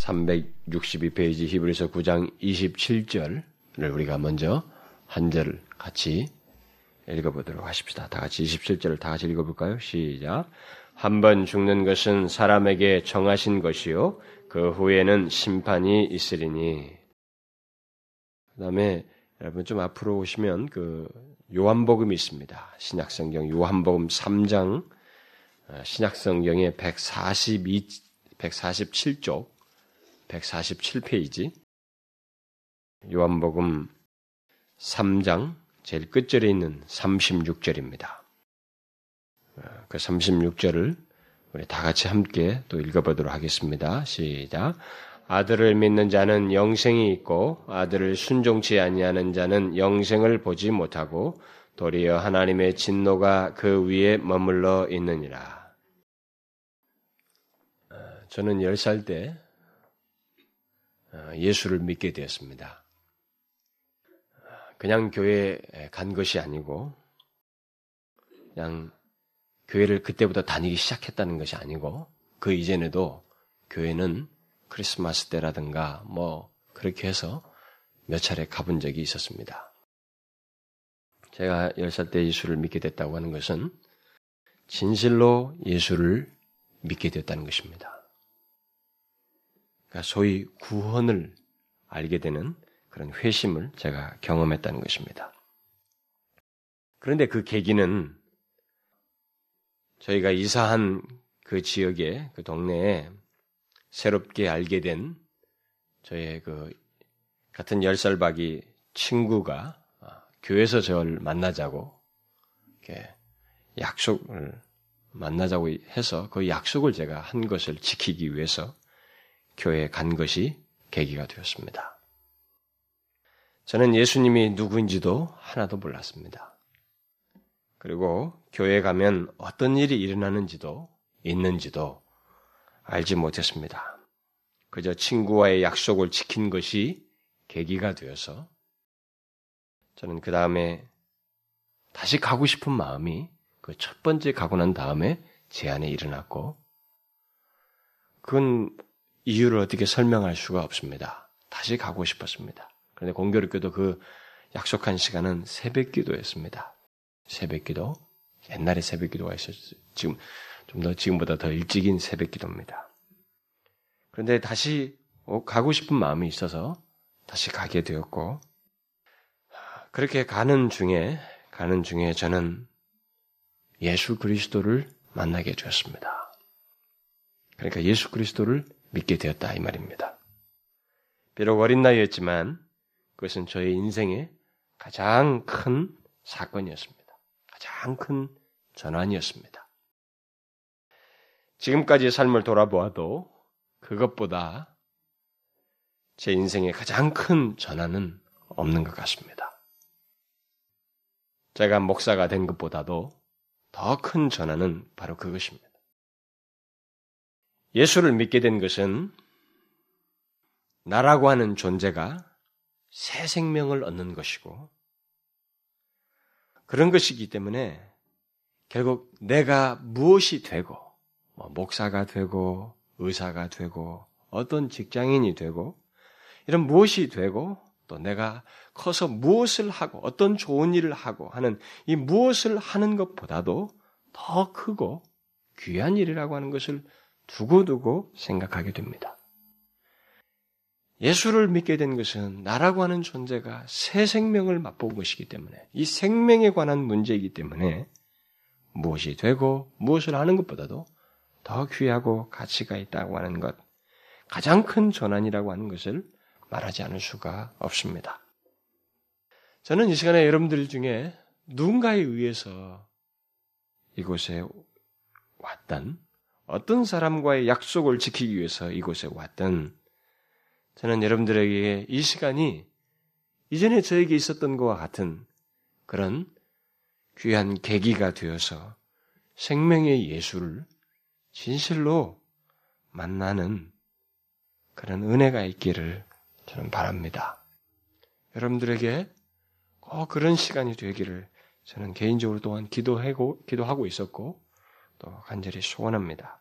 362페이지 히브리서 9장 27절을 우리가 먼저 한 절을 같이 읽어보도록 하십시다. 다 같이 27절을 다 같이 읽어볼까요? 시작. 한 번 죽는 것은 사람에게 정하신 것이요. 그 후에는 심판이 있으리니. 그 다음에 여러분 좀 앞으로 오시면 그 요한복음이 있습니다. 신약성경 요한복음 3장 어, 신약성경의 142, 147쪽 147페이지 요한복음 3장 제일 끝절에 있는 36절입니다. 어, 그 36절을 우리 다 같이 함께 또 읽어보도록 하겠습니다. 시작. 아들을 믿는 자는 영생이 있고 아들을 순종치 아니하는 자는 영생을 보지 못하고 도리어 하나님의 진노가 그 위에 머물러 있느니라. 어, 저는 10살 때 어, 예수를 믿게 되었습니다. 그냥 교회에 간 것이 아니고 그냥 교회를 그때부터 다니기 시작했다는 것이 아니고 그 이전에도 교회는 크리스마스 때라든가 뭐 그렇게 해서 몇 차례 가본 적이 있었습니다. 제가 10살 때 예수를 믿게 됐다고 하는 것은 진실로 예수를 믿게 됐다는 것입니다. 그러니까 소위 구원을 알게 되는 그런 회심을 제가 경험했다는 것입니다. 그런데 그 계기는 저희가 이사한 그 지역에, 그 동네에 새롭게 알게 된 저의 그 같은 열살 박이 친구가 아, 교회에서 저를 만나자고 이렇게 약속을 만나자고 해서 그 약속을 제가 한 것을 지키기 위해서 교회에 간 것이 계기가 되었습니다. 저는 예수님이 누구인지도 하나도 몰랐습니다. 그리고 교회 가면 어떤 일이 일어나는지도 있는지도 알지 못했습니다. 그저 친구와의 약속을 지킨 것이 계기가 되어서 저는 그 다음에 다시 가고 싶은 마음이 그 첫 번째 가고 난 다음에 제 안에 일어났고 그건 이유를 어떻게 설명할 수가 없습니다. 다시 가고 싶었습니다. 그런데 공교롭게도 그 약속한 시간은 새벽 기도였습니다. 새벽 기도. 옛날에 새벽 기도가 있었어요. 지금 좀 더 지금보다 더 일찍인 새벽 기도입니다. 그런데 다시 가고 싶은 마음이 있어서 다시 가게 되었고 그렇게 가는 중에 가는 중에 저는 예수 그리스도를 만나게 되었습니다. 그러니까 예수 그리스도를 믿게 되었다 이 말입니다. 비록 어린 나이였지만 그것은 저의 인생의 가장 큰 사건이었습니다. 가장 큰 전환이었습니다. 지금까지의 삶을 돌아보아도 그것보다 제 인생의 가장 큰 전환은 없는 것 같습니다. 제가 목사가 된 것보다도 더 큰 전환은 바로 그것입니다. 예수를 믿게 된 것은 나라고 하는 존재가 새 생명을 얻는 것이고 그런 것이기 때문에 결국 내가 무엇이 되고 뭐 목사가 되고 의사가 되고 어떤 직장인이 되고 이런 무엇이 되고 또 내가 커서 무엇을 하고 어떤 좋은 일을 하고 하는 이 무엇을 하는 것보다도 더 크고 귀한 일이라고 하는 것을 두고두고 생각하게 됩니다. 예수를 믿게 된 것은 나라고 하는 존재가 새 생명을 맛본 것이기 때문에 이 생명에 관한 문제이기 때문에 무엇이 되고 무엇을 하는 것보다도 더 귀하고 가치가 있다고 하는 것, 가장 큰 전환이라고 하는 것을 말하지 않을 수가 없습니다. 저는 이 시간에 여러분들 중에 누군가에 의해서 이곳에 왔던 어떤 사람과의 약속을 지키기 위해서 이곳에 왔던 저는 여러분들에게 이 시간이 이전에 저에게 있었던 것과 같은 그런 귀한 계기가 되어서 생명의 예수를 진실로 만나는 그런 은혜가 있기를 저는 바랍니다. 여러분들에게 꼭 그런 시간이 되기를 저는 개인적으로 또한 기도하고, 기도하고 있었고 또 간절히 소원합니다.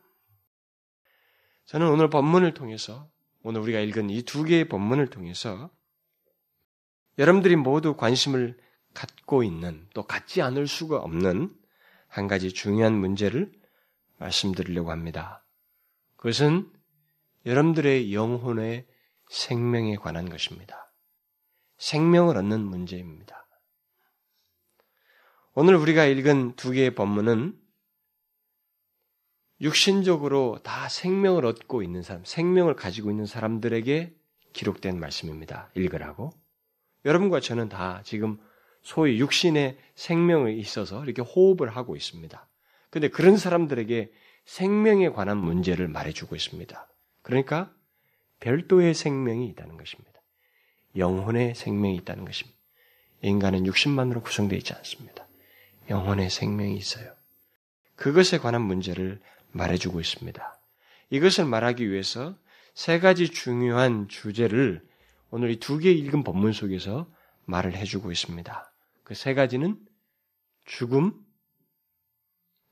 저는 오늘 본문을 통해서 오늘 우리가 읽은 이 두 개의 본문을 통해서 여러분들이 모두 관심을 갖고 있는 또 갖지 않을 수가 없는 한 가지 중요한 문제를 말씀드리려고 합니다. 그것은 여러분들의 영혼의 생명에 관한 것입니다. 생명을 얻는 문제입니다. 오늘 우리가 읽은 두 개의 본문은 육신적으로 다 생명을 얻고 있는 사람, 생명을 가지고 있는 사람들에게 기록된 말씀입니다. 읽으라고. 여러분과 저는 다 지금 소위 육신의 생명에 있어서 이렇게 호흡을 하고 있습니다. 근데 그런 사람들에게 생명에 관한 문제를 말해주고 있습니다. 그러니까 별도의 생명이 있다는 것입니다. 영혼의 생명이 있다는 것입니다. 인간은 육신만으로 구성되어 있지 않습니다. 영혼의 생명이 있어요. 그것에 관한 문제를 말해주고 있습니다. 이것을 말하기 위해서 세 가지 중요한 주제를 오늘 이 두 개 읽은 본문 속에서 말을 해주고 있습니다. 그 세 가지는 죽음,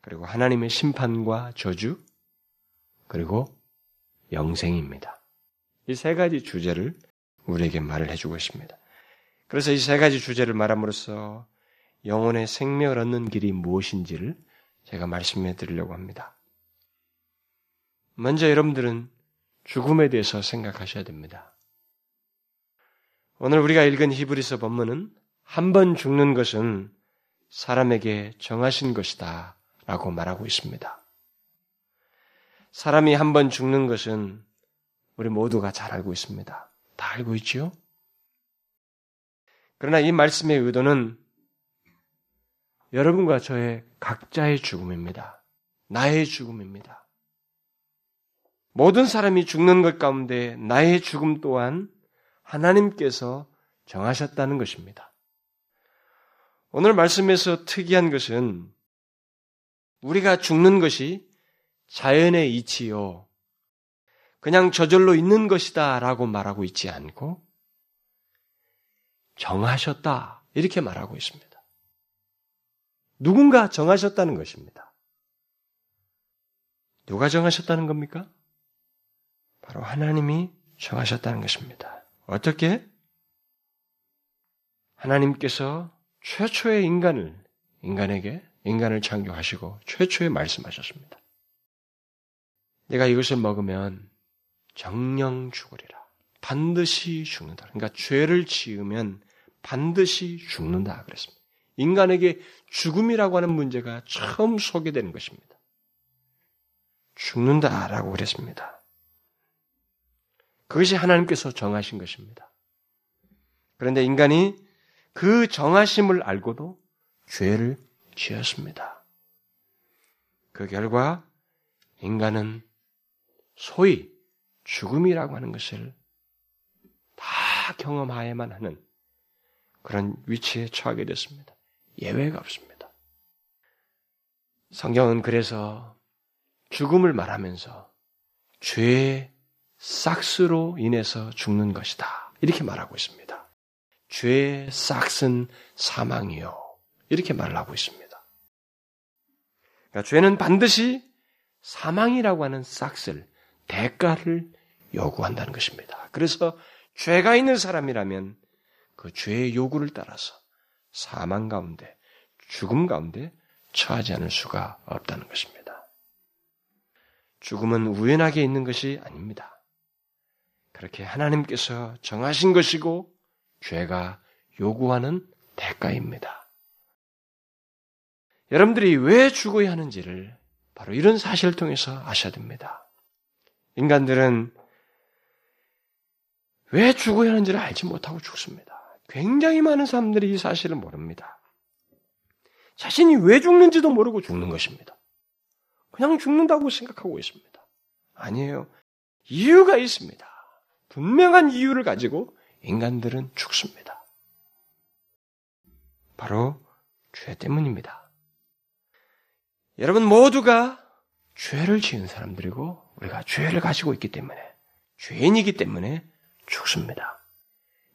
그리고 하나님의 심판과 저주, 그리고 영생입니다. 이 세 가지 주제를 우리에게 말을 해주고 있습니다. 그래서 이 세 가지 주제를 말함으로써 영혼의 생명을 얻는 길이 무엇인지를 제가 말씀해 드리려고 합니다. 먼저 여러분들은 죽음에 대해서 생각하셔야 됩니다. 오늘 우리가 읽은 히브리서 본문은 한 번 죽는 것은 사람에게 정하신 것이다 라고 말하고 있습니다. 사람이 한 번 죽는 것은 우리 모두가 잘 알고 있습니다. 다 알고 있지요? 그러나 이 말씀의 의도는 여러분과 저의 각자의 죽음입니다. 나의 죽음입니다. 모든 사람이 죽는 것 가운데 나의 죽음 또한 하나님께서 정하셨다는 것입니다. 오늘 말씀에서 특이한 것은 우리가 죽는 것이 자연의 이치요. 그냥 저절로 있는 것이다 라고 말하고 있지 않고 정하셨다. 이렇게 말하고 있습니다. 누군가 정하셨다는 것입니다. 누가 정하셨다는 겁니까? 바로 하나님이 정하셨다는 것입니다. 어떻게? 하나님께서 최초의 인간을, 인간에게, 인간을 창조하시고 최초에 말씀하셨습니다. 내가 이것을 먹으면 정령 죽으리라. 반드시 죽는다. 그러니까 죄를 지으면 반드시 죽는다. 그랬습니다. 인간에게 죽음이라고 하는 문제가 처음 소개되는 것입니다. 죽는다라고 그랬습니다. 그것이 하나님께서 정하신 것입니다. 그런데 인간이 그 정하심을 알고도 죄를 지었습니다. 그 결과 인간은 소위 죽음이라고 하는 것을 다 경험하야만 하는 그런 위치에 처하게 됐습니다. 예외가 없습니다. 성경은 그래서 죽음을 말하면서 죄의 싹스로 인해서 죽는 것이다. 이렇게 말하고 있습니다. 죄의 싹은 사망이요. 이렇게 말을 하고 있습니다. 그러니까 죄는 반드시 사망이라고 하는 싹을, 대가를 요구한다는 것입니다. 그래서 죄가 있는 사람이라면 그 죄의 요구를 따라서 사망 가운데, 죽음 가운데 처하지 않을 수가 없다는 것입니다. 죽음은 우연하게 있는 것이 아닙니다. 그렇게 하나님께서 정하신 것이고 죄가 요구하는 대가입니다. 여러분들이 왜 죽어야 하는지를 바로 이런 사실을 통해서 아셔야 됩니다. 인간들은 왜 죽어야 하는지를 알지 못하고 죽습니다. 굉장히 많은 사람들이 이 사실을 모릅니다. 자신이 왜 죽는지도 모르고 죽는 것입니다. 그냥 죽는다고 생각하고 있습니다. 아니에요. 이유가 있습니다. 분명한 이유를 가지고 인간들은 죽습니다. 바로 죄 때문입니다. 여러분 모두가 죄를 지은 사람들이고 우리가 죄를 가지고 있기 때문에 죄인이기 때문에 죽습니다.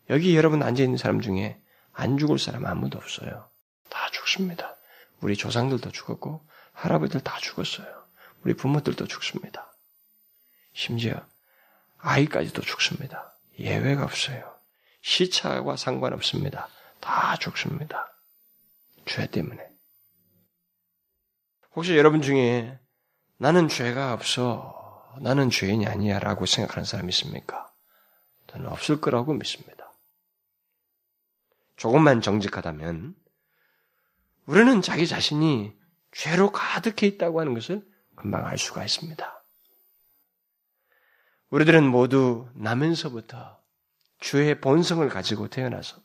여기 여러분 앉아 있는 사람 중에 안 죽을 사람 아무도 없어요. 다 죽습니다. 우리 조상들도 죽었고, 할아버지들 다 죽었어요. 우리 부모들도 죽습니다. 심지어 아이까지도 죽습니다. 예외가 없어요. 시차와 상관없습니다. 다 죽습니다. 죄 때문에. 혹시 여러분 중에 나는 죄가 없어. 나는 죄인이 아니야. 라고 생각하는 사람 있습니까? 저는 없을 거라고 믿습니다. 조금만 정직하다면 우리는 자기 자신이 죄로 가득해 있다고 하는 것을 금방 알 수가 있습니다. 우리들은 모두 나면서부터 죄의 본성을 가지고 태어나서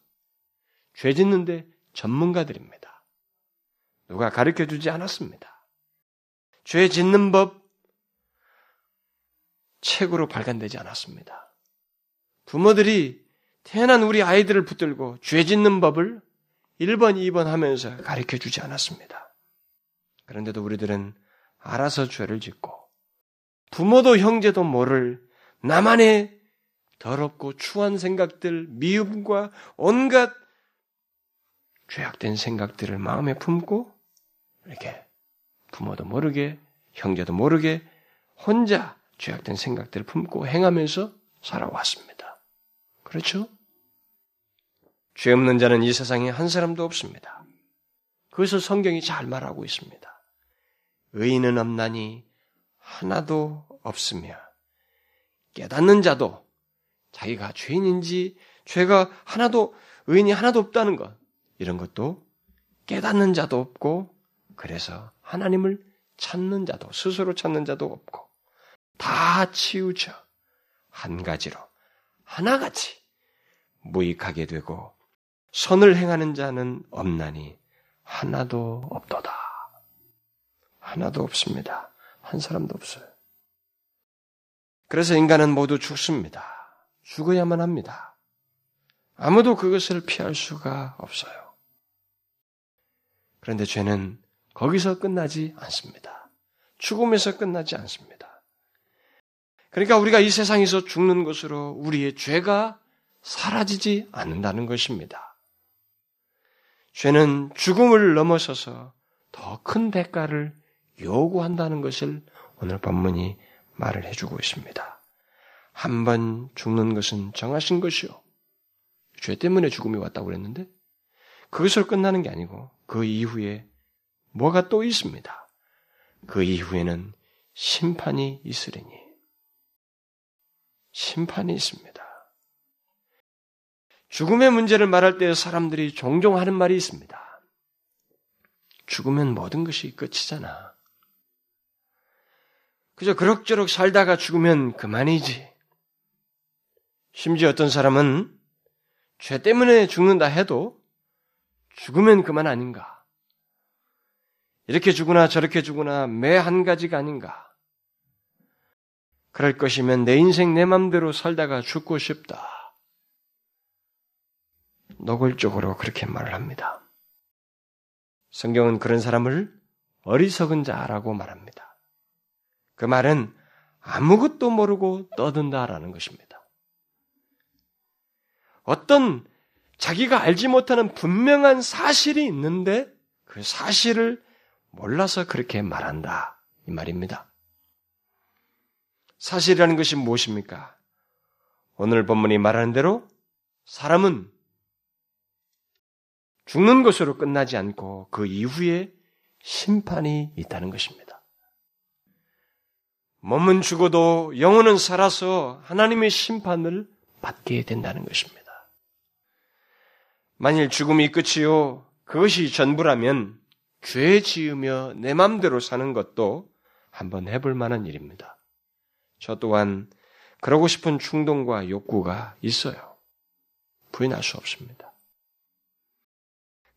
죄 짓는데 전문가들입니다. 누가 가르쳐 주지 않았습니다. 죄 짓는 법 책으로 발간되지 않았습니다. 부모들이 태어난 우리 아이들을 붙들고 죄 짓는 법을 1번, 2번 하면서 가르쳐 주지 않았습니다. 그런데도 우리들은 알아서 죄를 짓고 부모도 형제도 모를 나만의 더럽고 추한 생각들, 미움과 온갖 죄악된 생각들을 마음에 품고 이렇게 부모도 모르게 형제도 모르게 혼자 죄악된 생각들을 품고 행하면서 살아왔습니다. 그렇죠? 죄 없는 자는 이 세상에 한 사람도 없습니다. 그것을 성경이 잘 말하고 있습니다. 의인은 없나니 하나도 없으며 깨닫는 자도 자기가 죄인인지 죄가 하나도 의인이 하나도 없다는 것 이런 것도 깨닫는 자도 없고 그래서 하나님을 찾는 자도 스스로 찾는 자도 없고 다 치우쳐 한 가지로 하나같이 무익하게 되고 선을 행하는 자는 없나니 하나도 없도다. 하나도 없습니다. 한 사람도 없어요. 그래서 인간은 모두 죽습니다. 죽어야만 합니다. 아무도 그것을 피할 수가 없어요. 그런데 죄는 거기서 끝나지 않습니다. 죽음에서 끝나지 않습니다. 그러니까 우리가 이 세상에서 죽는 것으로 우리의 죄가 사라지지 않는다는 것입니다. 죄는 죽음을 넘어서서 더 큰 대가를 요구한다는 것을 오늘 본문이 말을 해주고 있습니다. 한 번 죽는 것은 정하신 것이요. 죄 때문에 죽음이 왔다고 그랬는데 그것으로 끝나는 게 아니고 그 이후에 뭐가 또 있습니다. 그 이후에는 심판이 있으리니 심판이 있습니다. 죽음의 문제를 말할 때 사람들이 종종 하는 말이 있습니다. 죽으면 모든 것이 끝이잖아. 그저 그럭저럭 살다가 죽으면 그만이지. 심지어 어떤 사람은 죄 때문에 죽는다 해도 죽으면 그만 아닌가. 이렇게 죽으나 저렇게 죽으나 매 한 가지가 아닌가. 그럴 것이면 내 인생 내 맘대로 살다가 죽고 싶다. 노골적으로 그렇게 말을 합니다. 성경은 그런 사람을 어리석은 자라고 말합니다. 그 말은 아무것도 모르고 떠든다라는 것입니다. 어떤 자기가 알지 못하는 분명한 사실이 있는데 그 사실을 몰라서 그렇게 말한다. 이 말입니다. 사실이라는 것이 무엇입니까? 오늘 본문이 말하는 대로 사람은 죽는 것으로 끝나지 않고 그 이후에 심판이 있다는 것입니다. 몸은 죽어도 영혼은 살아서 하나님의 심판을 받게 된다는 것입니다. 만일 죽음이 끝이요, 그것이 전부라면 죄 지으며 내 맘대로 사는 것도 한번 해볼 만한 일입니다. 저 또한 그러고 싶은 충동과 욕구가 있어요. 부인할 수 없습니다.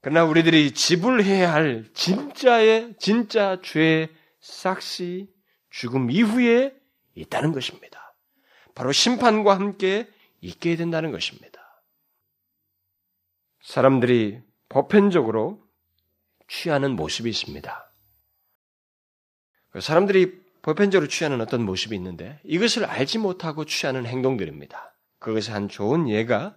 그러나 우리들이 지불해야 할 진짜의 진짜 죄의 싹시 죽음 이후에 있다는 것입니다. 바로 심판과 함께 있게 된다는 것입니다. 사람들이 보편적으로 취하는 모습이 있습니다. 사람들이 보편적으로 취하는 어떤 모습이 있는데 이것을 알지 못하고 취하는 행동들입니다. 그것의 한 좋은 예가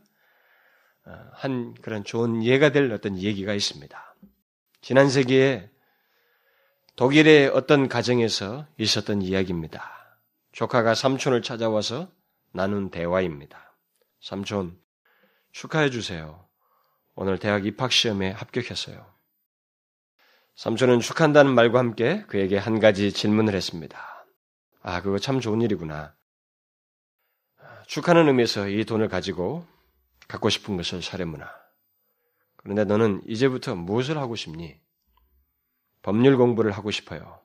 어, 한 그런 좋은 예가 될 어떤 얘기가 있습니다. 지난 세기에 독일의 어떤 가정에서 있었던 이야기입니다. 조카가 삼촌을 찾아와서 나눈 대화입니다. 삼촌, 축하해 주세요. 오늘 대학 입학 시험에 합격했어요. 삼촌은 축한다는 말과 함께 그에게 한 가지 질문을 했습니다. 아, 그거 참 좋은 일이구나. 축하는 의미에서 이 돈을 가지고 갖고 싶은 것을 사려무나. 그런데 너는 이제부터 무엇을 하고 싶니? 법률 공부를 하고 싶어요.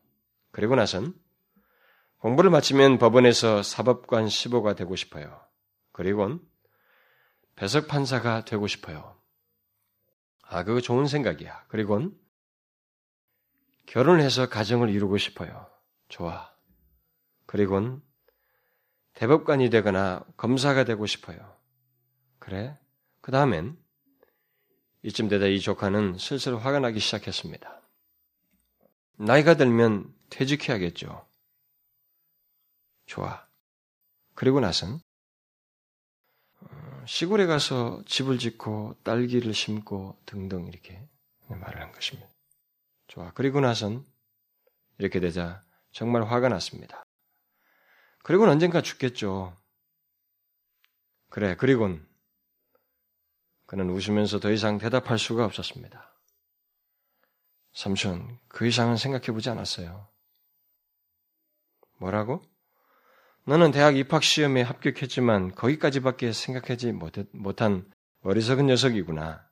그리고 나선 공부를 마치면 법원에서 사법관 15가 되고 싶어요. 그리곤 배석 판사가 되고 싶어요. 아, 그거 좋은 생각이야. 그리곤 결혼을 해서 가정을 이루고 싶어요. 좋아. 그리곤 대법관이 되거나 검사가 되고 싶어요. 그래? 그 다음엔 이쯤 되다 이 조카는 슬슬 화가 나기 시작했습니다. 나이가 들면 퇴직해야겠죠. 좋아. 그리고 나선 어, 시골에 가서 집을 짓고 딸기를 심고 등등 이렇게 말을 한 것입니다. 좋아. 그리고 나선 이렇게 되자 정말 화가 났습니다. 그리고는 언젠가 죽겠죠. 그래, 그리곤 그는 웃으면서 더 이상 대답할 수가 없었습니다. 삼촌, 그 이상은 생각해 보지 않았어요. 뭐라고? 너는 대학 입학 시험에 합격했지만 거기까지밖에 생각하지 못한 어리석은 녀석이구나.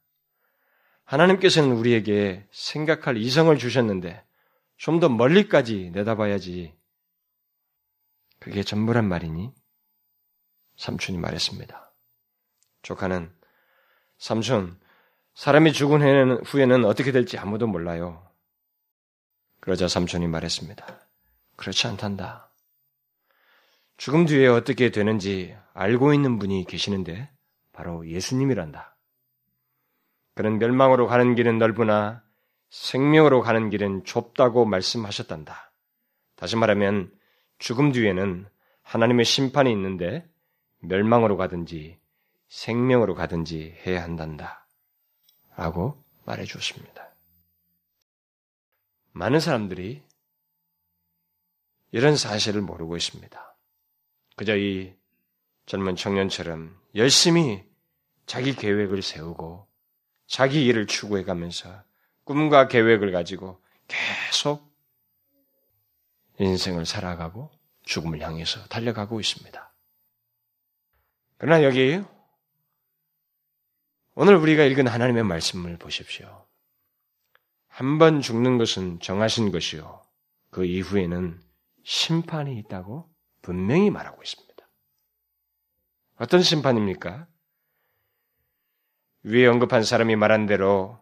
하나님께서는 우리에게 생각할 이성을 주셨는데 좀 더 멀리까지 내다봐야지. 그게 전부란 말이니? 삼촌이 말했습니다. 조카는 삼촌, 사람이 죽은 후에는 어떻게 될지 아무도 몰라요. 그러자 삼촌이 말했습니다. 그렇지 않단다. 죽음 뒤에 어떻게 되는지 알고 있는 분이 계시는데 바로 예수님이란다. 그는 멸망으로 가는 길은 넓으나 생명으로 가는 길은 좁다고 말씀하셨단다. 다시 말하면 죽음 뒤에는 하나님의 심판이 있는데 멸망으로 가든지 생명으로 가든지 해야 한단다. 라고 말해 주었습니다. 많은 사람들이 이런 사실을 모르고 있습니다. 그저 이 젊은 청년처럼 열심히 자기 계획을 세우고 자기 일을 추구해 가면서 꿈과 계획을 가지고 계속 인생을 살아가고 죽음을 향해서 달려가고 있습니다. 그러나 여기 오늘 우리가 읽은 하나님의 말씀을 보십시오. 한 번 죽는 것은 정하신 것이요. 그 이후에는 심판이 있다고 분명히 말하고 있습니다. 어떤 심판입니까? 위에 언급한 사람이 말한 대로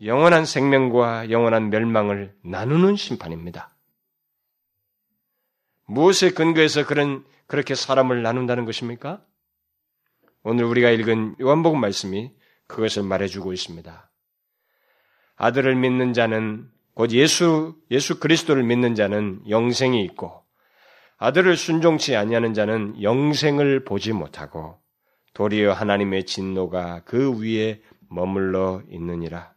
영원한 생명과 영원한 멸망을 나누는 심판입니다. 무엇에 근거해서 그런 그렇게 사람을 나눈다는 것입니까? 오늘 우리가 읽은 요한복음 말씀이 그것을 말해주고 있습니다. 아들을 믿는 자는 곧 예수 예수 그리스도를 믿는 자는 영생이 있고 아들을 순종치 아니하는 자는 영생을 보지 못하고 도리어 하나님의 진노가 그 위에 머물러 있느니라.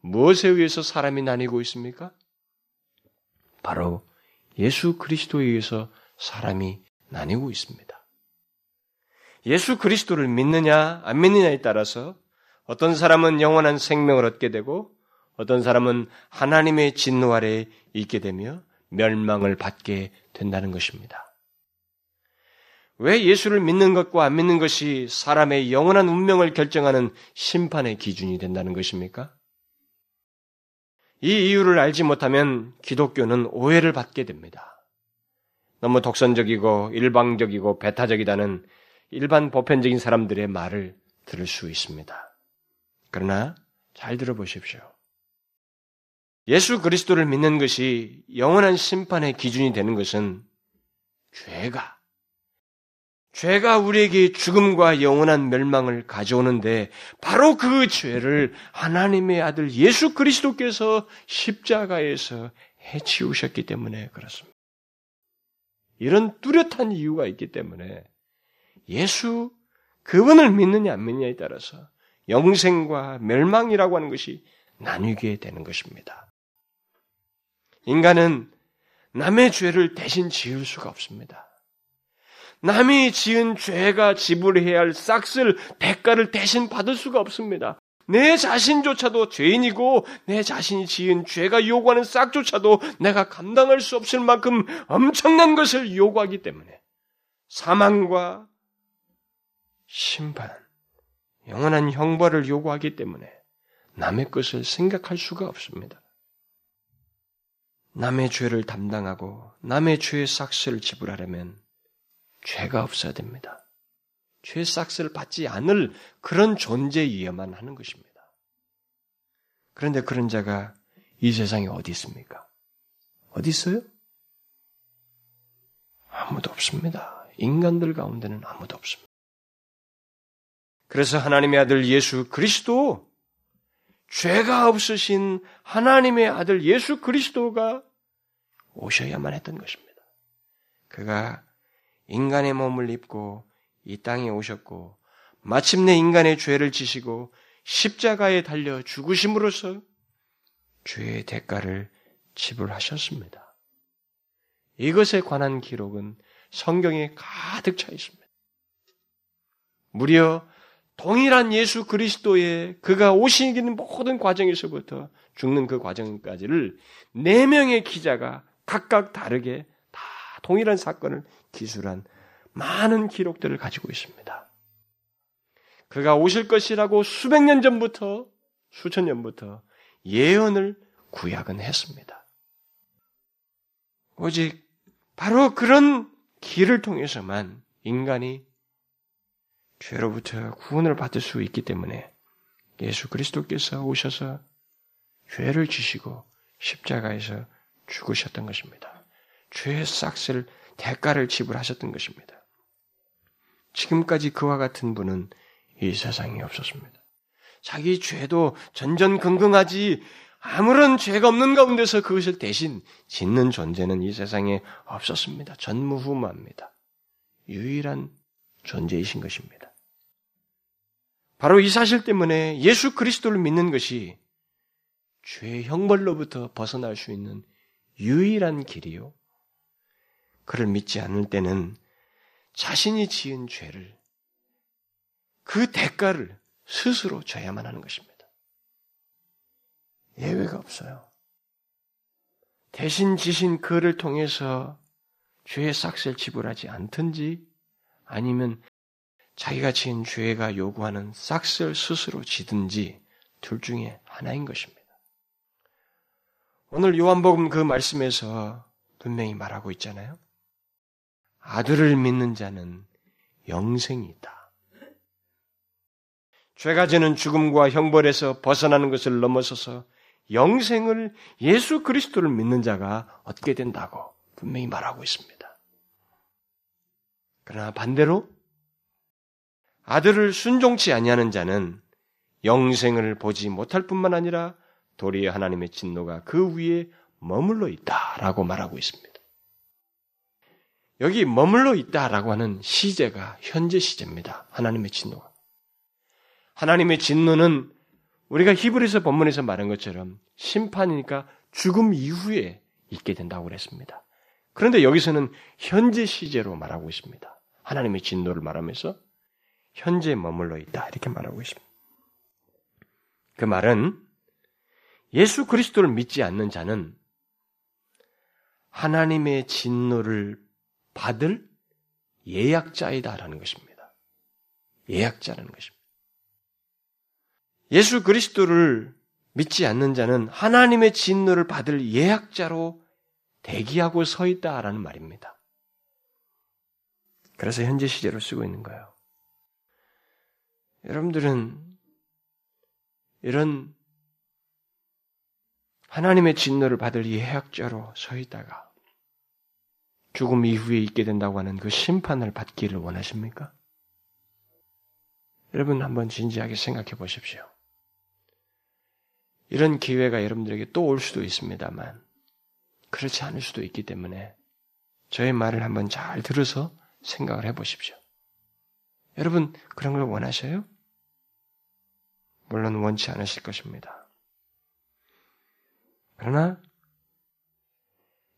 무엇에 의해서 사람이 나뉘고 있습니까? 바로 예수 그리스도에 의해서 사람이 나뉘고 있습니다. 예수 그리스도를 믿느냐 안 믿느냐에 따라서 어떤 사람은 영원한 생명을 얻게 되고 어떤 사람은 하나님의 진노 아래 있게 되며 멸망을 받게 된다는 것입니다. 왜 예수를 믿는 것과 안 믿는 것이 사람의 영원한 운명을 결정하는 심판의 기준이 된다는 것입니까? 이 이유를 알지 못하면 기독교는 오해를 받게 됩니다. 너무 독선적이고 일방적이고 배타적이다는 일반 보편적인 사람들의 말을 들을 수 있습니다. 그러나 잘 들어보십시오. 예수 그리스도를 믿는 것이 영원한 심판의 기준이 되는 것은 죄가 죄가 우리에게 죽음과 영원한 멸망을 가져오는데 바로 그 죄를 하나님의 아들 예수 그리스도께서 십자가에서 해치우셨기 때문에 그렇습니다. 이런 뚜렷한 이유가 있기 때문에 예수 그분을 믿느냐 안 믿느냐에 따라서 영생과 멸망이라고 하는 것이 나뉘게 되는 것입니다. 인간은 남의 죄를 대신 지을 수가 없습니다. 남이 지은 죄가 지불해야 할 싹쓸 대가를 대신 받을 수가 없습니다. 내 자신조차도 죄인이고 내 자신이 지은 죄가 요구하는 싹조차도 내가 감당할 수 없을 만큼 엄청난 것을 요구하기 때문에 사망과 심판, 영원한 형벌을 요구하기 때문에 남의 것을 생각할 수가 없습니다. 남의 죄를 담당하고 남의 죄의 싹스를 지불하려면 죄가 없어야 됩니다. 죄 싹스를 받지 않을 그런 존재이어만 하는 것입니다. 그런데 그런 자가 이 세상에 어디 있습니까? 어디 있어요? 아무도 없습니다. 인간들 가운데는 아무도 없습니다. 그래서 하나님의 아들 예수 그리스도 죄가 없으신 하나님의 아들 예수 그리스도가 오셔야만 했던 것입니다. 그가 인간의 몸을 입고 이 땅에 오셨고 마침내 인간의 죄를 지시고 십자가에 달려 죽으심으로써 죄의 대가를 지불하셨습니다. 이것에 관한 기록은 성경에 가득 차 있습니다. 무려 동일한 예수 그리스도의 그가 오시기는 모든 과정에서부터 죽는 그 과정까지를 네 명의 기자가 각각 다르게 다 동일한 사건을 기술한 많은 기록들을 가지고 있습니다. 그가 오실 것이라고 수백 년 전부터, 수천 년부터 예언을 구약은 했습니다. 오직 바로 그런 길을 통해서만 인간이 죄로부터 구원을 받을 수 있기 때문에 예수 그리스도께서 오셔서 죄를 지시고 십자가에서 죽으셨던 것입니다. 죄의 싹쓸 대가를 지불하셨던 것입니다. 지금까지 그와 같은 분은 이 세상에 없었습니다. 자기 죄도 전전긍긍하지 아무런 죄가 없는 가운데서 그것을 대신 짓는 존재는 이 세상에 없었습니다. 전무후무합니다. 유일한 존재이신 것입니다. 바로 이 사실 때문에 예수 그리스도를 믿는 것이 죄의 형벌로부터 벗어날 수 있는 유일한 길이요. 그를 믿지 않을 때는 자신이 지은 죄를 그 대가를 스스로 져야만 하는 것입니다. 예외가 없어요. 대신 지신 그를 통해서 죄의 싹스를 지불하지 않든지 아니면 자기가 지은 죄가 요구하는 싹스를 스스로 지든지 둘 중에 하나인 것입니다. 오늘 요한복음 그 말씀에서 분명히 말하고 있잖아요. 아들을 믿는 자는 영생이 있다. 죄가 지는 죽음과 형벌에서 벗어나는 것을 넘어서서 영생을 예수 그리스도를 믿는 자가 얻게 된다고 분명히 말하고 있습니다. 그러나 반대로 아들을 순종치 아니하는 자는 영생을 보지 못할 뿐만 아니라 도리어 하나님의 진노가 그 위에 머물러 있다라고 말하고 있습니다. 여기 머물러 있다라고 하는 시제가 현재 시제입니다. 하나님의 진노가. 하나님의 진노는 우리가 히브리서 본문에서 말한 것처럼 심판이니까 죽음 이후에 있게 된다고 그랬습니다. 그런데 여기서는 현재 시제로 말하고 있습니다. 하나님의 진노를 말하면서 현재 머물러 있다 이렇게 말하고 있습니다. 그 말은 예수 그리스도를 믿지 않는 자는 하나님의 진노를 받을 예약자이다라는 것입니다. 예약자라는 것입니다. 예수 그리스도를 믿지 않는 자는 하나님의 진노를 받을 예약자로 대기하고 서 있다라는 말입니다. 그래서 현재 시제로 쓰고 있는 거예요. 여러분들은 이런 하나님의 진노를 받을 예약자로 서 있다가 죽음 이후에 있게 된다고 하는 그 심판을 받기를 원하십니까? 여러분 한번 진지하게 생각해 보십시오. 이런 기회가 여러분들에게 또 올 수도 있습니다만 그렇지 않을 수도 있기 때문에 저의 말을 한번 잘 들어서 생각을 해 보십시오. 여러분 그런 걸 원하셔요? 물론 원치 않으실 것입니다. 그러나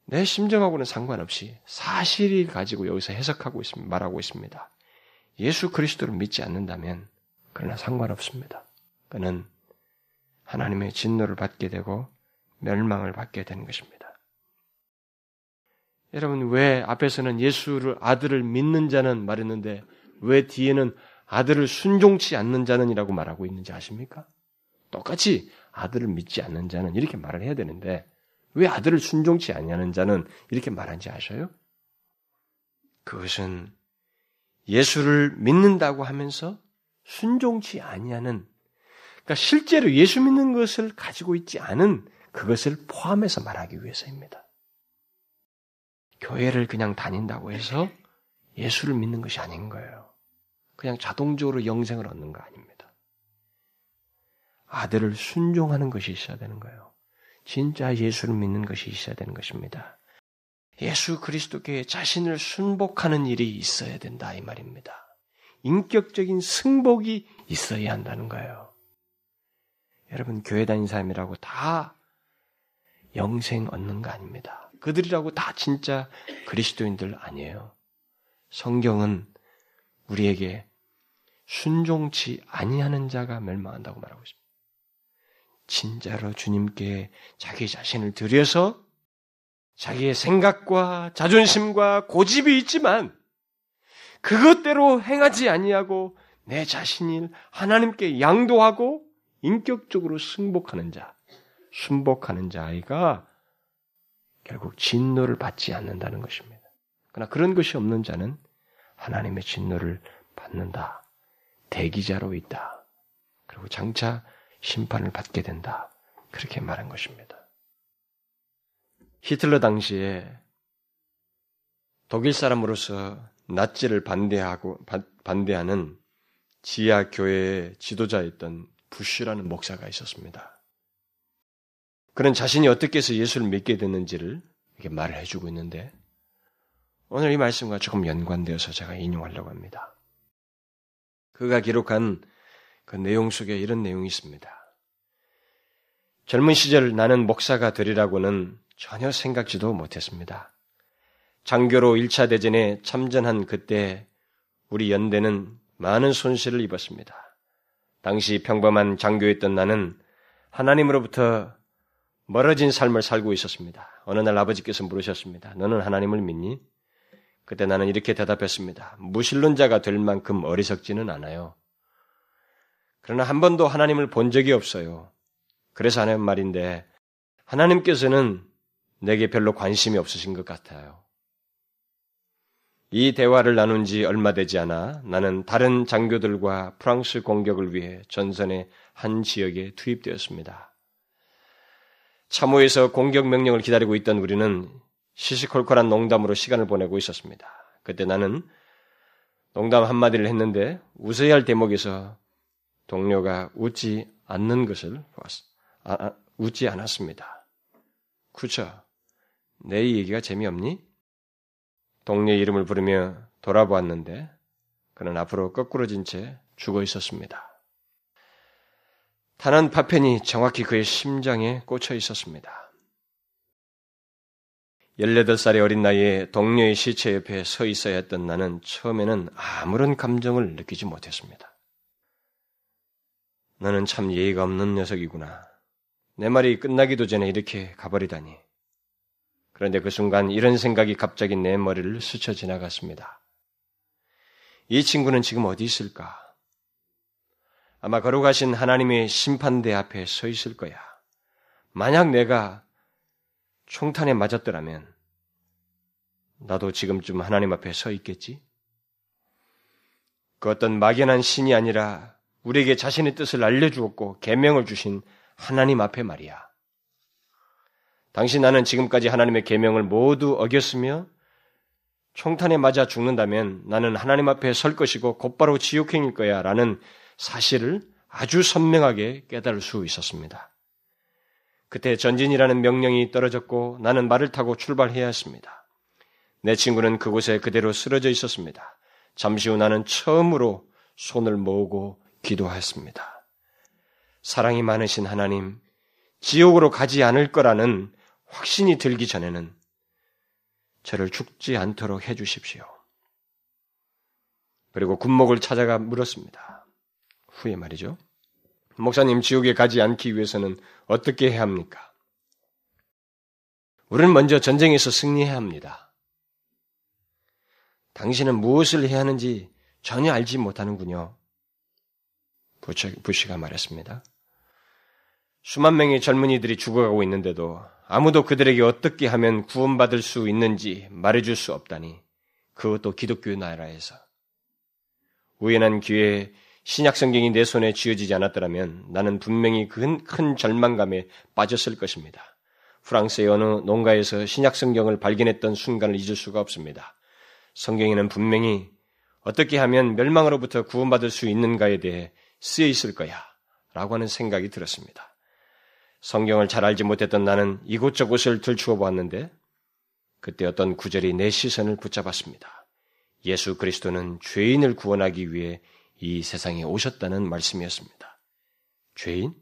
내 심정하고는 상관없이 사실이 가지고 여기서 해석하고 있습니다. 말하고 있습니다. 예수 그리스도를 믿지 않는다면 그러나 상관없습니다. 그는 하나님의 진노를 받게 되고 멸망을 받게 되는 것입니다. 여러분 왜 앞에서는 예수를 아들을 믿는 자는 말했는데 왜 뒤에는 아들을 순종치 않는 자는이라고 말하고 있는지 아십니까? 똑같이 아들을 믿지 않는 자는 이렇게 말을 해야 되는데 왜 아들을 순종치 않냐는 자는 이렇게 말한지 아셔요? 그것은 예수를 믿는다고 하면서 순종치 아니하는 그러니까 실제로 예수 믿는 것을 가지고 있지 않은 그것을 포함해서 말하기 위해서입니다. 교회를 그냥 다닌다고 해서 예수를 믿는 것이 아닌 거예요. 그냥 자동적으로 영생을 얻는 거 아닙니다. 아들을 순종하는 것이 있어야 되는 거예요. 진짜 예수를 믿는 것이 있어야 되는 것입니다. 예수 그리스도께 자신을 순복하는 일이 있어야 된다 이 말입니다. 인격적인 승복이 있어야 한다는 거예요. 여러분 교회 다닌 사람이라고 다 영생 얻는 거 아닙니다. 그들이라고 다 진짜 그리스도인들 아니에요. 성경은 우리에게 순종치 아니하는 자가 멸망한다고 말하고 있습니다. 진짜로 주님께 자기 자신을 들여서 자기의 생각과 자존심과 고집이 있지만 그것대로 행하지 아니하고 내 자신을 하나님께 양도하고 인격적으로 승복하는 자, 순복하는 자아이가 결국 진노를 받지 않는다는 것입니다. 그러나 그런 것이 없는 자는 하나님의 진노를 받는다. 대기자로 있다. 그리고 장차 심판을 받게 된다. 그렇게 말한 것입니다. 히틀러 당시에 독일 사람으로서 나치를 반대하고 반대하는 지하 교회의 지도자였던 부쉬라는 목사가 있었습니다. 그는 자신이 어떻게 해서 예수를 믿게 됐는지를 이렇게 말을 해주고 있는데 오늘 이 말씀과 조금 연관되어서 제가 인용하려고 합니다. 그가 기록한 그 내용 속에 이런 내용이 있습니다. 젊은 시절 나는 목사가 되리라고는 전혀 생각지도 못했습니다. 장교로 1차 대전에 참전한 그때 우리 연대는 많은 손실을 입었습니다. 당시 평범한 장교였던 나는 하나님으로부터 멀어진 삶을 살고 있었습니다. 어느 날 아버지께서 물으셨습니다. 너는 하나님을 믿니? 그때 나는 이렇게 대답했습니다. 무신론자가 될 만큼 어리석지는 않아요. 그러나 한 번도 하나님을 본 적이 없어요. 그래서 하는 말인데 하나님께서는 내게 별로 관심이 없으신 것 같아요. 이 대화를 나눈 지 얼마 되지 않아 나는 다른 장교들과 프랑스 공격을 위해 전선의 한 지역에 투입되었습니다. 참호에서 공격 명령을 기다리고 있던 우리는 시시콜콜한 농담으로 시간을 보내고 있었습니다. 그때 나는 농담 한마디를 했는데 웃어야 할 대목에서 동료가 웃지 않는 것을 보았, 아, 아, 웃지 않았습니다. 그쵸? 내 얘기가 재미없니? 동료 이름을 부르며 돌아보았는데 그는 앞으로 거꾸러진 채 죽어 있었습니다. 탄한 파편이 정확히 그의 심장에 꽂혀 있었습니다. 18살의 어린 나이에 동료의 시체 옆에 서 있어야 했던 나는 처음에는 아무런 감정을 느끼지 못했습니다. 너는 참 예의가 없는 녀석이구나. 내 말이 끝나기도 전에 이렇게 가버리다니. 그런데 그 순간 이런 생각이 갑자기 내 머리를 스쳐 지나갔습니다. 이 친구는 지금 어디 있을까? 아마 걸어가신 하나님의 심판대 앞에 서 있을 거야. 만약 내가 총탄에 맞았더라면 나도 지금쯤 하나님 앞에 서 있겠지? 그 어떤 막연한 신이 아니라 우리에게 자신의 뜻을 알려주었고 계명을 주신 하나님 앞에 말이야. 당신 나는 지금까지 하나님의 계명을 모두 어겼으며 총탄에 맞아 죽는다면 나는 하나님 앞에 설 것이고 곧바로 지옥행일 거야 라는 사실을 아주 선명하게 깨달을 수 있었습니다. 그때 전진이라는 명령이 떨어졌고 나는 말을 타고 출발해야 했습니다. 내 친구는 그곳에 그대로 쓰러져 있었습니다. 잠시 후 나는 처음으로 손을 모으고 기도했습니다. 사랑이 많으신 하나님, 지옥으로 가지 않을 거라는 확신이 들기 전에는 저를 죽지 않도록 해 주십시오. 그리고 군목을 찾아가 물었습니다. 후에 말이죠. 목사님 지옥에 가지 않기 위해서는 어떻게 해야 합니까? 우리는 먼저 전쟁에서 승리해야 합니다. 당신은 무엇을 해야 하는지 전혀 알지 못하는군요. 부시가 말했습니다. 수만 명의 젊은이들이 죽어가고 있는데도 아무도 그들에게 어떻게 하면 구원받을 수 있는지 말해줄 수 없다니 그것도 기독교 나라에서 우연한 기회에 신약 성경이 내 손에 쥐어지지 않았더라면 나는 분명히 큰, 큰 절망감에 빠졌을 것입니다. 프랑스의 어느 농가에서 신약 성경을 발견했던 순간을 잊을 수가 없습니다. 성경에는 분명히 어떻게 하면 멸망으로부터 구원받을 수 있는가에 대해 쓰여 있을 거야 라고 하는 생각이 들었습니다. 성경을 잘 알지 못했던 나는 이곳저곳을 들추어 보았는데 그때 어떤 구절이 내 시선을 붙잡았습니다. 예수 그리스도는 죄인을 구원하기 위해 이 세상에 오셨다는 말씀이었습니다. 죄인?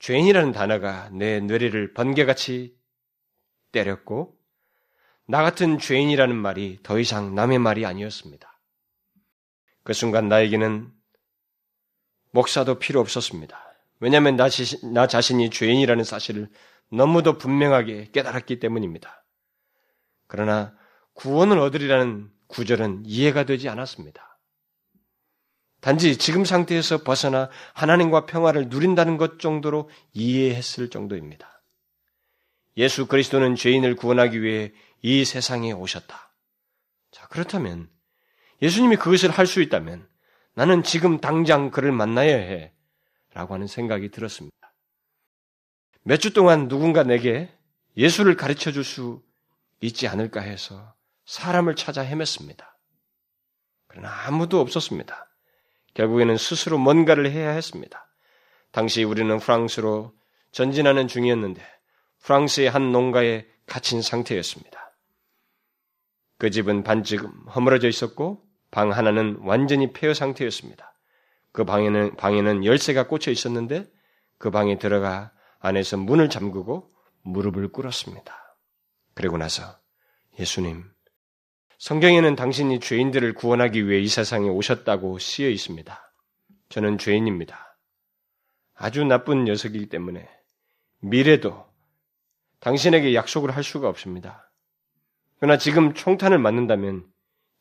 죄인이라는 단어가 내 뇌리를 번개같이 때렸고 나 같은 죄인이라는 말이 더 이상 남의 말이 아니었습니다. 그 순간 나에게는 목사도 필요 없었습니다. 왜냐하면 나, 자신, 나 자신이 죄인이라는 사실을 너무도 분명하게 깨달았기 때문입니다. 그러나 구원을 얻으리라는 구절은 이해가 되지 않았습니다. 단지 지금 상태에서 벗어나 하나님과 평화를 누린다는 것 정도로 이해했을 정도입니다. 예수 그리스도는 죄인을 구원하기 위해 이 세상에 오셨다. 자, 그렇다면 예수님이 그것을 할 수 있다면 나는 지금 당장 그를 만나야 해. 라고 하는 생각이 들었습니다. 몇 주 동안 누군가 내게 예수를 가르쳐 줄 수 있지 않을까 해서 사람을 찾아 헤맸습니다. 그러나 아무도 없었습니다. 결국에는 스스로 뭔가를 해야 했습니다. 당시 우리는 프랑스로 전진하는 중이었는데 프랑스의 한 농가에 갇힌 상태였습니다. 그 집은 반쯤 허물어져 있었고 방 하나는 완전히 폐허 상태였습니다. 그 방에는, 방에는 열쇠가 꽂혀 있었는데 그 방에 들어가 안에서 문을 잠그고 무릎을 꿇었습니다. 그리고 나서 예수님, 성경에는 당신이 죄인들을 구원하기 위해 이 세상에 오셨다고 쓰여 있습니다. 저는 죄인입니다. 아주 나쁜 녀석이기 때문에 미래도 당신에게 약속을 할 수가 없습니다. 그러나 지금 총탄을 맞는다면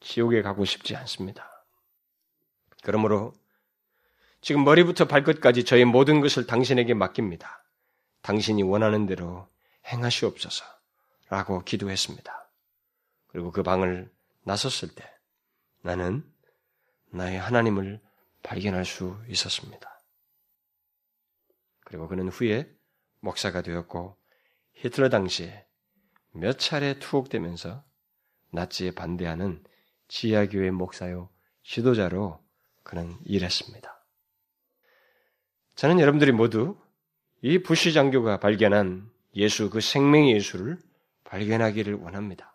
지옥에 가고 싶지 않습니다. 그러므로 지금 머리부터 발끝까지 저의 모든 것을 당신에게 맡깁니다. 당신이 원하는 대로 행하시옵소서. 라고 기도했습니다. 그리고 그 방을 나섰을 때 나는 나의 하나님을 발견할 수 있었습니다. 그리고 그는 후에 목사가 되었고 히틀러 당시에 몇 차례 투옥되면서 나치에 반대하는 지하교회 목사요 지도자로 그는 일했습니다. 저는 여러분들이 모두 이 부시 장교가 발견한 예수, 그 생명의 예수를 발견하기를 원합니다.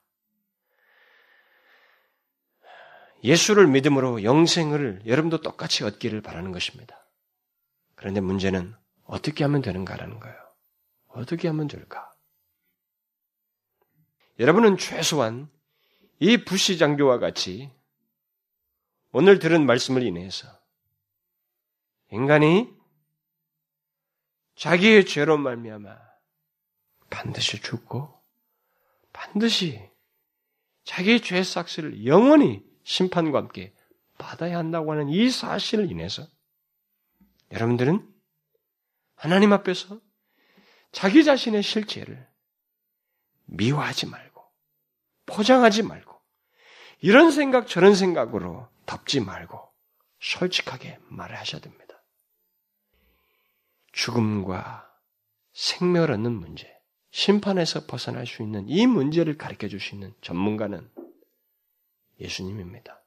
예수를 믿음으로 영생을 여러분도 똑같이 얻기를 바라는 것입니다. 그런데 문제는 어떻게 하면 되는가라는 거예요. 어떻게 하면 될까? 여러분은 최소한 이 부시 장교와 같이 오늘 들은 말씀을 인해서 인간이 자기의 죄로 말미암아 반드시 죽고 반드시 자기의 죄 삭스를 영원히 심판과 함께 받아야 한다고 하는 이 사실을 인해서 여러분들은 하나님 앞에서 자기 자신의 실체를 미워하지 말고 포장하지 말고 이런 생각 저런 생각으로 덮지 말고 솔직하게 말을 하셔야 됩니다. 죽음과 생명을 얻는 문제, 심판에서 벗어날 수 있는 이 문제를 가르쳐 줄 수 있는 전문가는 예수님입니다.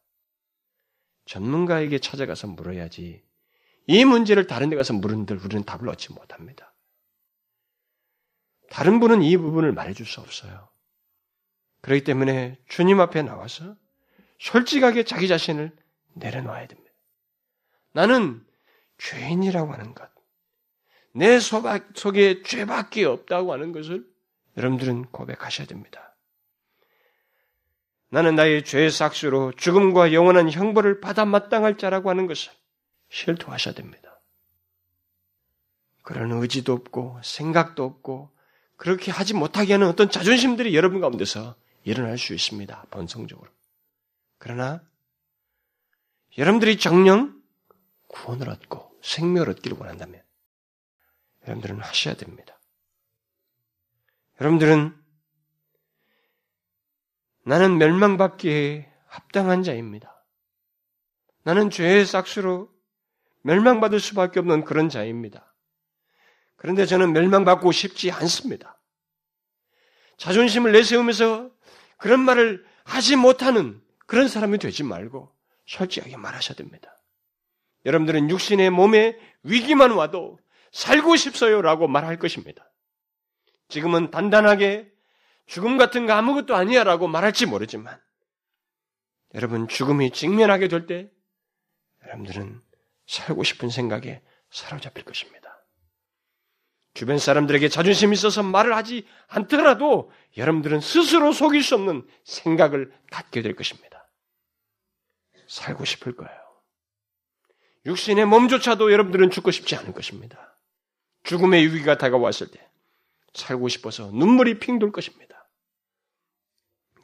전문가에게 찾아가서 물어야지 이 문제를 다른 데 가서 물은들 우리는 답을 얻지 못합니다. 다른 분은 이 부분을 말해줄 수 없어요. 그렇기 때문에 주님 앞에 나와서 솔직하게 자기 자신을 내려놓아야 됩니다. 나는 죄인이라고 하는 것, 내 속에 죄밖에 없다고 하는 것을 여러분들은 고백하셔야 됩니다. 나는 나의 죄의 삭수로 죽음과 영원한 형벌을 받아 마땅할 자라고 하는 것을 실토하셔야 됩니다. 그런 의지도 없고 생각도 없고 그렇게 하지 못하게 하는 어떤 자존심들이 여러분 가운데서 일어날 수 있습니다. 본성적으로. 그러나 여러분들이 정령 구원을 얻고 생명을 얻기를 원한다면 여러분들은 하셔야 됩니다. 여러분들은 나는 멸망받기에 합당한 자입니다. 나는 죄의 싹수로 멸망받을 수밖에 없는 그런 자입니다. 그런데 저는 멸망받고 싶지 않습니다. 자존심을 내세우면서 그런 말을 하지 못하는 그런 사람이 되지 말고 솔직하게 말하셔야 됩니다. 여러분들은 육신의 몸에 위기만 와도 살고 싶어요라고 말할 것입니다. 지금은 단단하게 죽음 같은 거 아무것도 아니야 라고 말할지 모르지만 여러분 죽음이 직면하게 될 때 여러분들은 살고 싶은 생각에 사로잡힐 것입니다. 주변 사람들에게 자존심이 있어서 말을 하지 않더라도 여러분들은 스스로 속일 수 없는 생각을 갖게 될 것입니다. 살고 싶을 거예요. 육신의 몸조차도 여러분들은 죽고 싶지 않을 것입니다. 죽음의 위기가 다가왔을 때 살고 싶어서 눈물이 핑 돌 것입니다.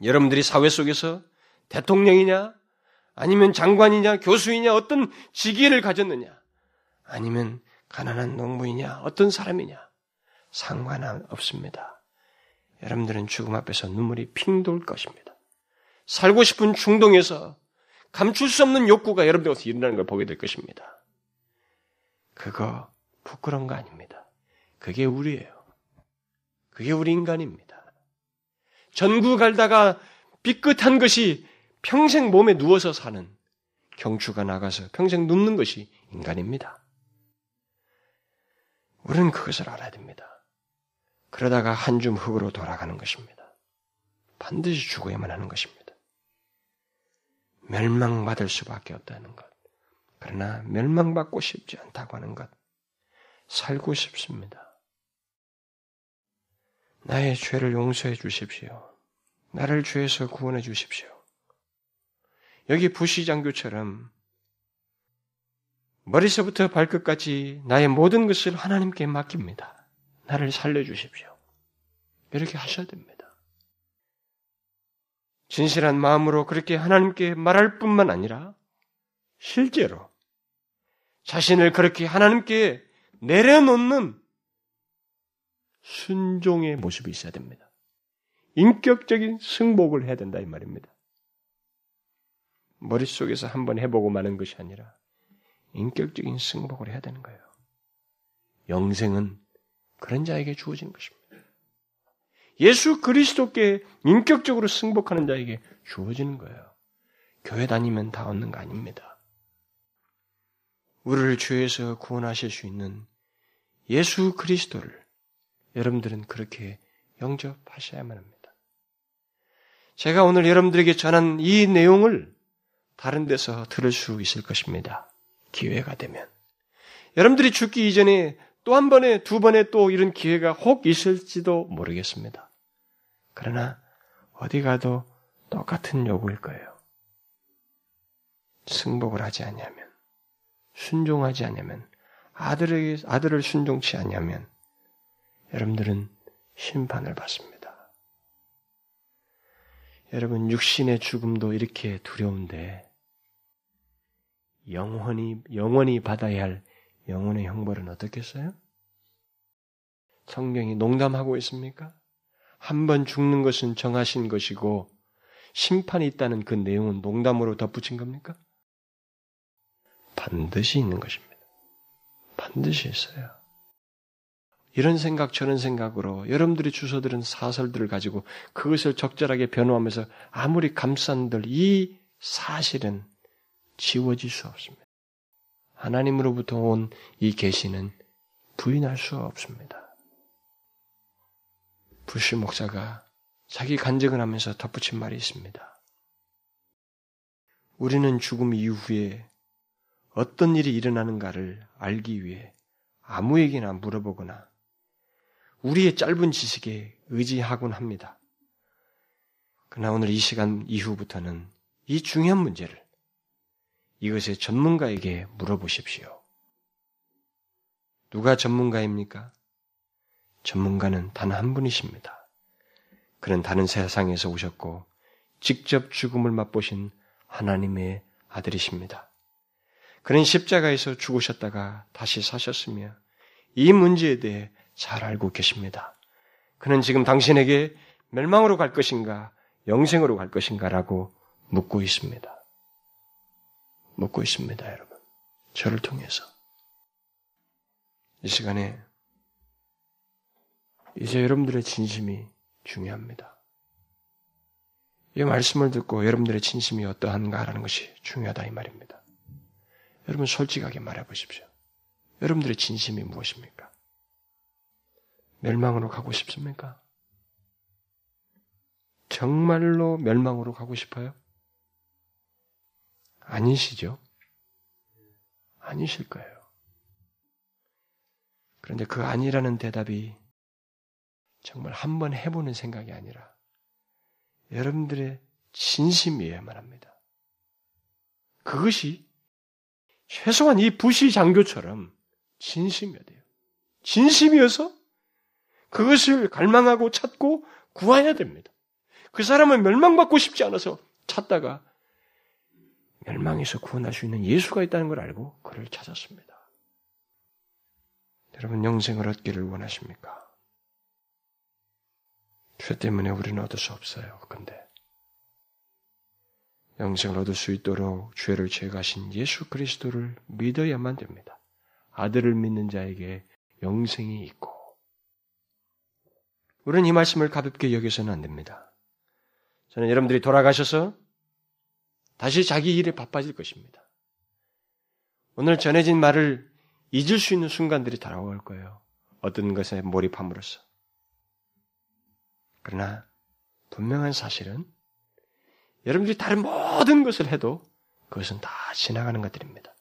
여러분들이 사회 속에서 대통령이냐, 아니면 장관이냐, 교수이냐, 어떤 직위를 가졌느냐, 아니면 가난한 농부이냐, 어떤 사람이냐, 상관없습니다. 여러분들은 죽음 앞에서 눈물이 핑 돌 것입니다. 살고 싶은 충동에서 감출 수 없는 욕구가 여러분들한테 일어나는 걸 보게 될 것입니다. 그거 부끄러운 거 아닙니다. 그게 우리예요. 그게 우리 인간입니다. 전구 갈다가 삐끗한 것이 평생 몸에 누워서 사는 경추가 나가서 평생 눕는 것이 인간입니다. 우리는 그것을 알아야 됩니다. 그러다가 한 줌 흙으로 돌아가는 것입니다. 반드시 죽어야만 하는 것입니다. 멸망받을 수밖에 없다는 것. 그러나 멸망받고 싶지 않다고 하는 것. 살고 싶습니다. 나의 죄를 용서해 주십시오. 나를 죄에서 구원해 주십시오. 여기 부시장교처럼 머리서부터 발끝까지 나의 모든 것을 하나님께 맡깁니다. 나를 살려주십시오. 이렇게 하셔야 됩니다. 진실한 마음으로 그렇게 하나님께 말할 뿐만 아니라 실제로 자신을 그렇게 하나님께 내려놓는 순종의 모습이 있어야 됩니다. 인격적인 승복을 해야 된다 이 말입니다. 머릿속에서 한번 해보고 마는 것이 아니라 인격적인 승복을 해야 되는 거예요. 영생은 그런 자에게 주어지는 것입니다. 예수 그리스도께 인격적으로 승복하는 자에게 주어지는 거예요. 교회 다니면 다 얻는 거 아닙니다. 우리를 죄에서 구원하실 수 있는 예수 그리스도를 여러분들은 그렇게 영접하셔야만 합니다. 제가 오늘 여러분들에게 전한 이 내용을 다른 데서 들을 수 있을 것입니다. 기회가 되면. 여러분들이 죽기 이전에 또 한 번에, 두 번에 또 이런 기회가 혹 있을지도 모르겠습니다. 그러나 어디 가도 똑같은 요구일 거예요. 승복을 하지 않냐면, 순종하지 않냐면, 아들에게, 아들을 순종치 않냐면, 여러분들은 심판을 받습니다. 여러분, 육신의 죽음도 이렇게 두려운데, 영원히, 영원히 받아야 할 영혼의 형벌은 어떻겠어요? 성경이 농담하고 있습니까? 한 번 죽는 것은 정하신 것이고 심판이 있다는 그 내용은 농담으로 덧붙인 겁니까? 반드시 있는 것입니다. 반드시 있어요. 이런 생각 저런 생각으로 여러분들이 주소들은 사설들을 가지고 그것을 적절하게 변호하면서 아무리 감싼들 이 사실은 지워질 수 없습니다. 하나님으로부터 온 이 계시는 부인할 수 없습니다. 부시 목사가 자기 간증을 하면서 덧붙인 말이 있습니다. 우리는 죽음 이후에 어떤 일이 일어나는가를 알기 위해 아무에게나 물어보거나 우리의 짧은 지식에 의지하곤 합니다. 그러나 오늘 이 시간 이후부터는 이 중요한 문제를 이것의 전문가에게 물어보십시오. 누가 전문가입니까? 전문가는 단 한 분이십니다. 그는 다른 세상에서 오셨고 직접 죽음을 맛보신 하나님의 아들이십니다. 그는 십자가에서 죽으셨다가 다시 사셨으며 이 문제에 대해 잘 알고 계십니다. 그는 지금 당신에게 멸망으로 갈 것인가, 영생으로 갈 것인가라고 묻고 있습니다. 묻고 있습니다, 여러분. 저를 통해서. 이 시간에 이제 여러분들의 진심이 중요합니다. 이 말씀을 듣고 여러분들의 진심이 어떠한가라는 것이 중요하다 이 말입니다. 여러분 솔직하게 말해 보십시오. 여러분들의 진심이 무엇입니까? 멸망으로 가고 싶습니까? 정말로 멸망으로 가고 싶어요? 아니시죠? 아니실 거예요. 그런데 그 아니라는 대답이 정말 한번 해보는 생각이 아니라 여러분들의 진심이어야만 합니다. 그것이 최소한 이 부시 장교처럼 진심이어야 돼요. 진심이어서 그것을 갈망하고 찾고 구해야 됩니다. 그 사람은 멸망받고 싶지 않아서 찾다가 멸망에서 구원할 수 있는 예수가 있다는 걸 알고 그를 찾았습니다. 여러분 영생을 얻기를 원하십니까? 죄 때문에 우리는 얻을 수 없어요. 근데 영생을 얻을 수 있도록 죄를 제거하신 예수 그리스도를 믿어야만 됩니다. 아들을 믿는 자에게 영생이 있고 우리는 이 말씀을 가볍게 여기서는 안 됩니다. 저는 여러분들이 돌아가셔서 다시 자기 일에 바빠질 것입니다. 오늘 전해진 말을 잊을 수 있는 순간들이 다가올 거예요. 어떤 것에 몰입함으로써. 그러나 분명한 사실은 여러분들이 다른 모든 것을 해도 그것은 다 지나가는 것들입니다.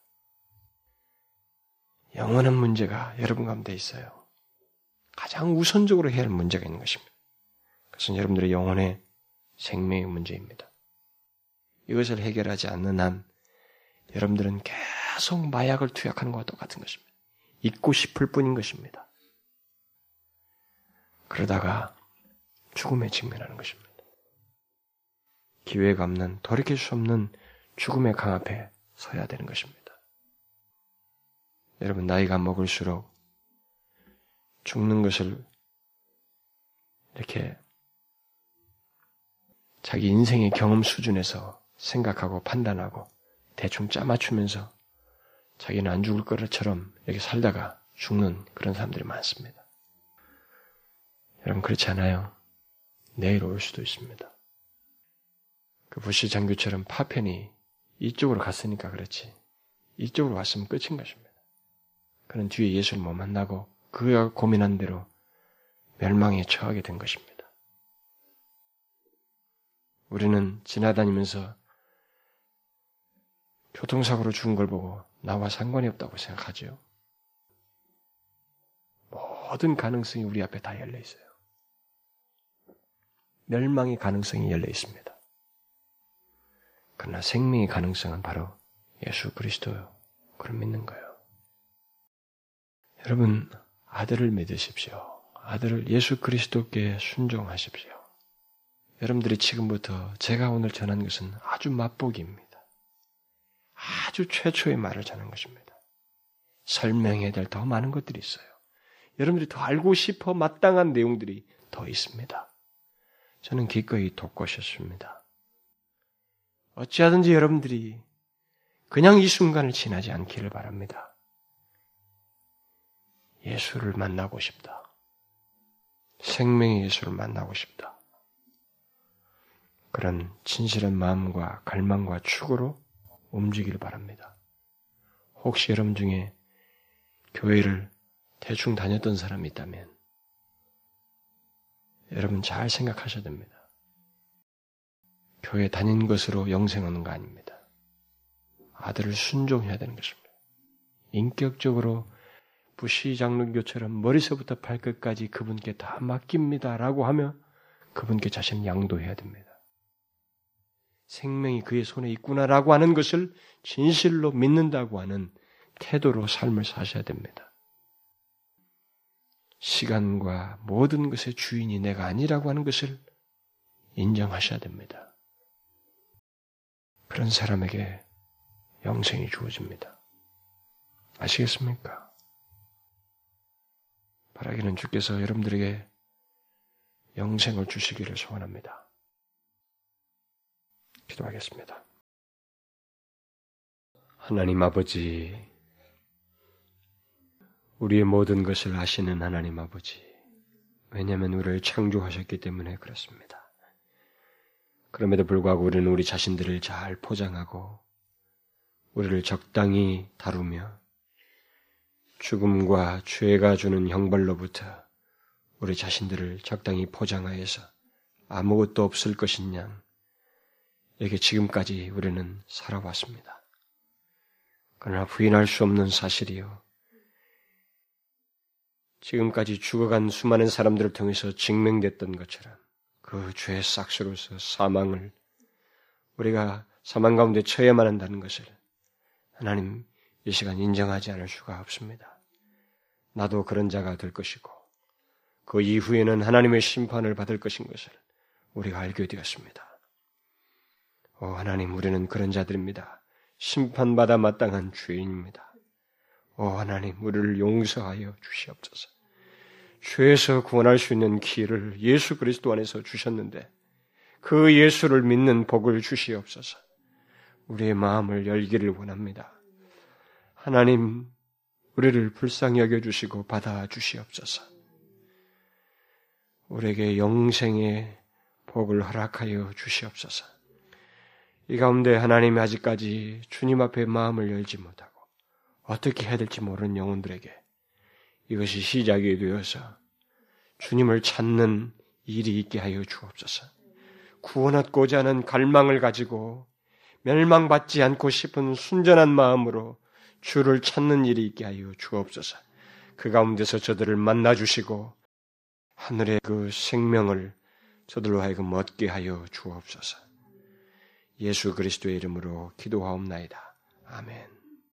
영원한 문제가 여러분 가운데 있어요. 가장 우선적으로 해야 할 문제가 있는 것입니다. 그것은 여러분들의 영혼의 생명의 문제입니다. 이것을 해결하지 않는 한 여러분들은 계속 마약을 투약하는 것과 똑같은 것입니다. 잊고 싶을 뿐인 것입니다. 그러다가 죽음에 직면하는 것입니다. 기회가 없는 돌이킬 수 없는 죽음의 강 앞에 서야 되는 것입니다. 여러분 나이가 먹을수록 죽는 것을 이렇게 자기 인생의 경험 수준에서 생각하고 판단하고 대충 짜맞추면서 자기는 안 죽을 거처럼 이렇게 살다가 죽는 그런 사람들이 많습니다. 여러분 그렇지 않아요? 내일 올 수도 있습니다. 그 부시 장교처럼 파편이 이쪽으로 갔으니까 그렇지. 이쪽으로 왔으면 끝인 것입니다. 그는 뒤에 예수를 못 만나고 그가 고민한 대로 멸망에 처하게 된 것입니다. 우리는 지나다니면서 교통사고로 죽은 걸 보고 나와 상관이 없다고 생각하죠. 모든 가능성이 우리 앞에 다 열려 있어요. 멸망의 가능성이 열려 있습니다. 그러나 생명의 가능성은 바로 예수 그리스도요. 그걸 믿는 거예요. 여러분, 아들을 믿으십시오. 아들을 예수 그리스도께 순종하십시오. 여러분들이 지금부터 제가 오늘 전한 것은 아주 맛보기입니다. 아주 최초의 말을 전한 것입니다. 설명해야 될 더 많은 것들이 있어요. 여러분들이 더 알고 싶어 마땅한 내용들이 더 있습니다. 저는 기꺼이 돕고 싶습니다. 어찌하든지 여러분들이 그냥 이 순간을 지나지 않기를 바랍니다. 예수를 만나고 싶다. 생명의 예수를 만나고 싶다. 그런 진실한 마음과 갈망과 축으로 움직이길 바랍니다. 혹시 여러분 중에 교회를 대충 다녔던 사람이 있다면 여러분 잘 생각하셔야 됩니다. 교회 다닌 것으로 영생 하는 거 아닙니다. 아들을 순종해야 되는 것입니다. 인격적으로 부시 장로교처럼 머리서부터 발끝까지 그분께 다 맡깁니다라고 하며 그분께 자신을 양도해야 됩니다. 생명이 그의 손에 있구나라고 하는 것을 진실로 믿는다고 하는 태도로 삶을 사셔야 됩니다. 시간과 모든 것의 주인이 내가 아니라고 하는 것을 인정하셔야 됩니다. 그런 사람에게 영생이 주어집니다. 아시겠습니까? 바라기는 주께서 여러분들에게 영생을 주시기를 소원합니다. 기도하겠습니다. 하나님 아버지, 우리의 모든 것을 아시는 하나님 아버지, 왜냐하면 우리를 창조하셨기 때문에 그렇습니다. 그럼에도 불구하고 우리는 우리 자신들을 잘 포장하고 우리를 적당히 다루며 죽음과 죄가 주는 형벌로부터 우리 자신들을 적당히 포장하여서 아무것도 없을 양 이렇게 지금까지 우리는 살아왔습니다. 그러나 부인할 수 없는 사실이요. 지금까지 죽어간 수많은 사람들을 통해서 증명됐던 것처럼 그 죄의 싹스로서 사망을 우리가 사망 가운데 처해만 한다는 것을 하나님 이 시간 인정하지 않을 수가 없습니다. 나도 그런 자가 될 것이고 그 이후에는 하나님의 심판을 받을 것인 것을 우리가 알게 되었습니다. 오 하나님 우리는 그런 자들입니다. 심판받아 마땅한 죄인입니다. 오 하나님 우리를 용서하여 주시옵소서. 죄에서 구원할 수 있는 기회를 예수 그리스도 안에서 주셨는데 그 예수를 믿는 복을 주시옵소서. 우리의 마음을 열기를 원합니다. 하나님, 우리를 불쌍히 여겨주시고 받아 주시옵소서. 우리에게 영생의 복을 허락하여 주시옵소서. 이 가운데 하나님이 아직까지 주님 앞에 마음을 열지 못하고 어떻게 해야 될지 모르는 영혼들에게 이것이 시작이 되어서 주님을 찾는 일이 있게 하여 주옵소서. 구원 얻고자 하는 갈망을 가지고 멸망받지 않고 싶은 순전한 마음으로 주를 찾는 일이 있게 하여 주옵소서. 그 가운데서 저들을 만나 주시고 하늘의 그 생명을 저들로 하여금 얻게 하여 주옵소서. 예수 그리스도의 이름으로 기도하옵나이다. 아멘.